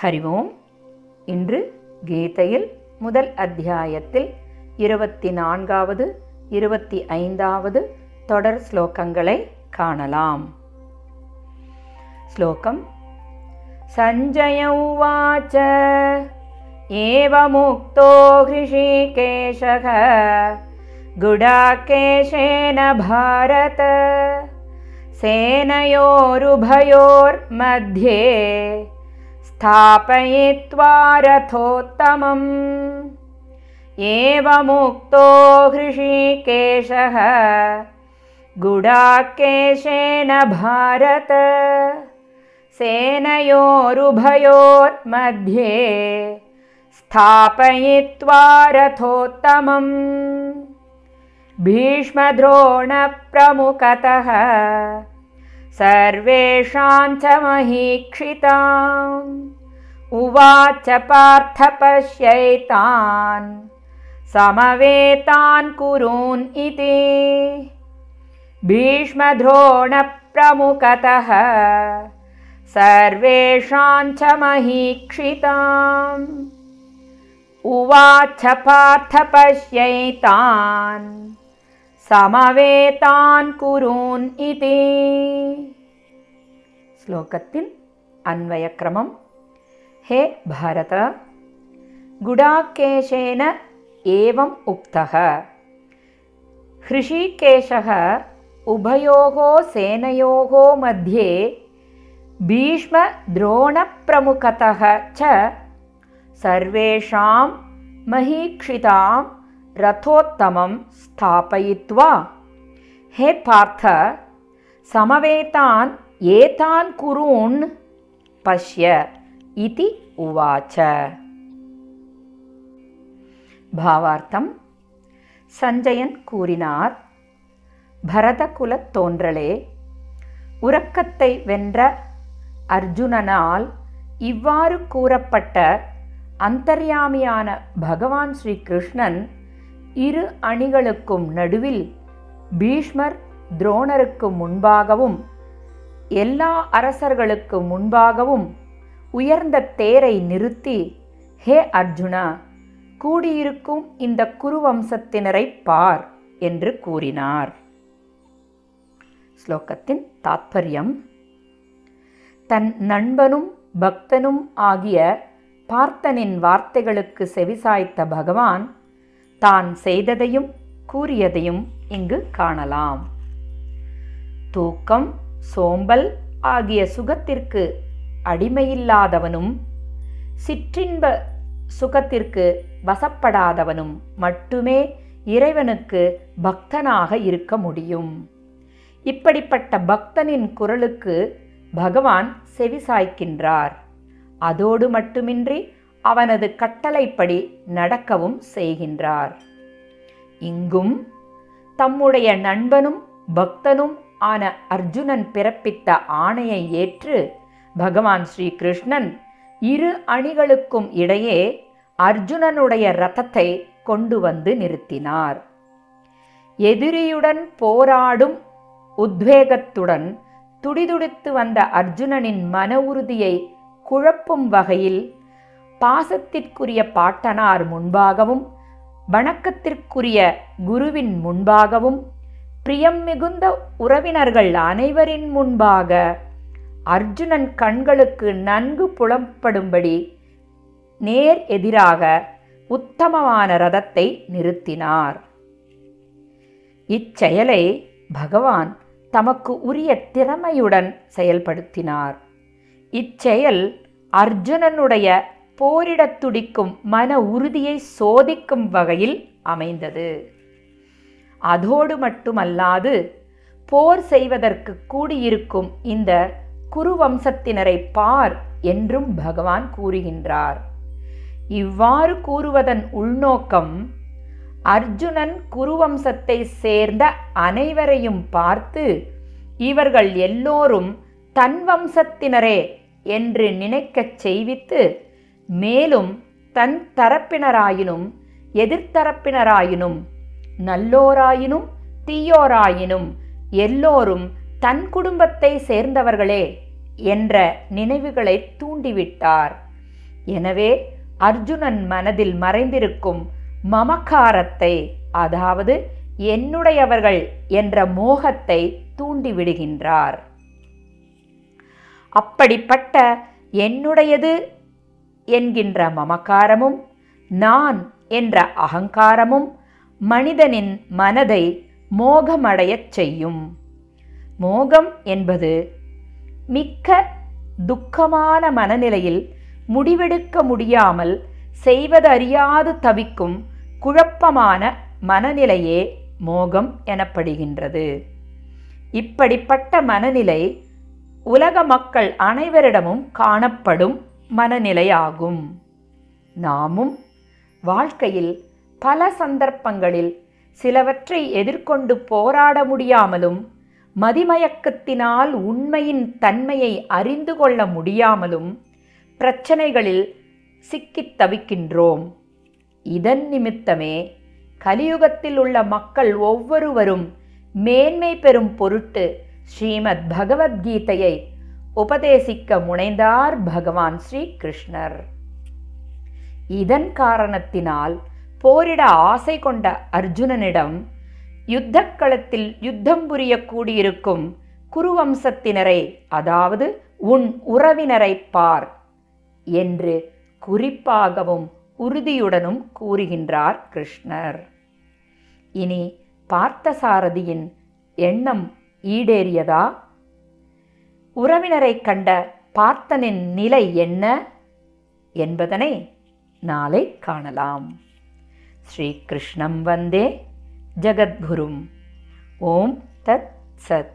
ஹரி ஓம் இன்று கீதையில் முதல் அத்தியாயத்தில் இருபத்தி நான்காவது இருபத்தி ஐந்தாவது தொடர் ஸ்லோகங்களை காணலாம் ஸ்லோகம் சஞ்சய உவாச்ச एवमुक्तो हृषीकेशः गुडाकेशेन भारत सेनयोरुभयोर्मध्ये स्थापयित्वा रथोत्तमम्। एवमुक्तो हृषीकेशः गुडाकेशेन भारत सेनयोरुभयोर्मध्ये स्थापयित्वा रथोत्तमम्। भीष्मद्रोणप्रमुखतः सर्वेषां च महीक्षिताम्। उवाच पार्थ पश्यैतान् समवेतान् कुरून् इति। भीष्मद्रोणप्रमुखतः सर्वेषां च महीक्षिताम्। उवाच पार्थ पश्यैतान् इति श्लोक्रमं हे भारत गुडाकेशेन एवम् उक्तः हृषिकेशः उभयोः सेनयोः मध्ये भीष्मद्रोणप्रमुखतः च सर्वेषां महीक्षिताम् रथोत्तमं स्थापयित्वा हे पार्थ समवेतान् एतान् कुरून् पश्य इति उवाच பாவார்த்தம் சஞ்சயன் கூறினார் பரதகுலத் தோன்றலே உறக்கத்தை வென்ற அர்ஜுனனால் இவ்வாறு கூறப்பட்ட அந்தர்யாமியான பகவான் ஸ்ரீ கிருஷ்ணன் இரு அணிகளுக்கும் நடுவில் பீஷ்மர் துரோணருக்கு முன்பாகவும் எல்லா அரசர்களுக்கு முன்பாகவும் உயர்ந்த தேரை நிறுத்தி ஹே அர்ஜுனா கூடியிருக்கும் இந்த குருவம்சத்தினரை பார் என்று கூறினார். ஸ்லோகத்தின் தாத்பரியம். தன் நண்பனும் பக்தனும் ஆகிய பார்த்தனின் வார்த்தைகளுக்கு செவிசாய்த்த பகவான் தான் செய்ததையும் கூறியதையும் இங்கு காணலாம். தூக்கம் சோம்பல் ஆகிய சுகத்திற்கு அடிமையில்லாதவனும் சிற்றின்ப சுகத்திற்கு வசப்படாதவனும் மட்டுமே இறைவனுக்கு பக்தனாக இருக்க முடியும். இப்படிப்பட்ட பக்தனின் குரலுக்கு பகவான் செவிசாய்க்கின்றார் அதோடு மட்டுமின்றி அவனது கட்டளைப்படி நடக்கவும் செய்கின்றார். இங்கும் தம்முடைய நண்பனும் பக்தனும் ஆன அர்ஜுனன் பிறப்பித்த ஆணையை ஏற்று பகவான் ஸ்ரீ கிருஷ்ணன் இரு அணிகளுக்கும் இடையே அர்ஜுனனுடைய ரதத்தை கொண்டு வந்து நிறுத்தினார். எதிரியுடன் போராடும் உத்வேகத்துடன் துடிதுடித்து வந்த அர்ஜுனனின் மன உறுதியை குழப்பும் வகையில் பாசத்திற்குரிய பாட்டனார் முன்பாகவும் வணக்கத்திற்குரிய குருவின் முன்பாகவும் பிரியம் மிகுந்த உறவினர்கள் அனைவரின் முன்பாக அர்ஜுனன் கண்களுக்கு நன்கு புலப்படும்படி நேர் எதிராக உத்தமமான ரதத்தை நிறுத்தினார். இச்செயலை பகவான் தமக்கு உரிய திறமையுடன் செயல்படுத்தினார். இச்செயல் அர்ஜுனனுடைய போரிடத் துடிக்கும் மன உறுதியை சோதிக்கும் வகையில் அமைந்தது. அதோடு மட்டுமல்லாது போர் செய்வதற்கு கூடியிருக்கும் இந்த குருவம்சத்தினரை பார் என்றும் பகவான் கூறுகின்றார். இவ்வாறு கூறுவதன் உள்நோக்கம் அர்ஜுனன் குருவம்சத்தை சேர்ந்த அனைவரையும் பார்த்து இவர்கள் எல்லோரும் தன் வம்சத்தினரே என்று நினைக்கச் செய்வித்து மேலும் தன் தரப்பினராயினும் எதிர்த்தரப்பினராயினும் நல்லோராயினும் தீயோராயினும் எல்லோரும் தன் குடும்பத்தை சேர்ந்தவர்களே என்ற நினைவுகளை தூண்டிவிட்டார். எனவே அர்ஜுனன் மனதில் மறைந்திருக்கும் மமக்காரத்தை அதாவது என்னுடையவர்கள் என்ற மோகத்தை தூண்டிவிடுகின்றார். அப்படிப்பட்ட என்னுடையது என்கின்ற மமக்காரமும் நான் என்ற அகங்காரமும் மனிதனின் மனதை மோகமடையச் செய்யும். மோகம் என்பது மிக்க துக்கமான மனநிலையில் முடிவெடுக்க முடியாமல் செய்வதறியாது தவிக்கும் குழப்பமான மனநிலையே மோகம் எனப்படுகின்றது. இப்படிப்பட்ட மனநிலை உலக மக்கள் அனைவரிடமும் காணப்படும் மனநிலையாகும். நாமும் வாழ்க்கையில் பல சந்தர்ப்பங்களில் சிலவற்றை எதிர்கொண்டு போராட முடியாமலும் மதிமயக்கத்தினால் உண்மையின் தன்மையை அறிந்து கொள்ள முடியாமலும் பிரச்சனைகளில் சிக்கித் தவிக்கின்றோம். இதன் நிமித்தமே கலியுகத்தில் உள்ள மக்கள் ஒவ்வொருவரும் மேன்மை பெறும் பொருட்டு ஸ்ரீமத் பகவத்கீதையை உபதேசிக்க முனைந்தார் பகவான் ஸ்ரீ கிருஷ்ணர் இதன் காரணத்தினால் போரிட ஆசை கொண்ட அர்ஜுனனிடம் யுத்தக்களத்தில் யுத்தம் புரிய கூடியிருக்கும் குருவம்சத்தினரை அதாவது உன் உறவினரை பார் என்று குறிப்பாகவும் உறுதியுடனும் கூறுகின்றார் கிருஷ்ணர். இனி பார்த்தசாரதியின் எண்ணம் ஈடேறியதா? உறவினரை கண்ட பார்த்தனின் நிலை என்ன என்பதனை நாளை காணலாம். ஸ்ரீகிருஷ்ணம் வந்தே ஜகத்குரும். ஓம் தத் சத்.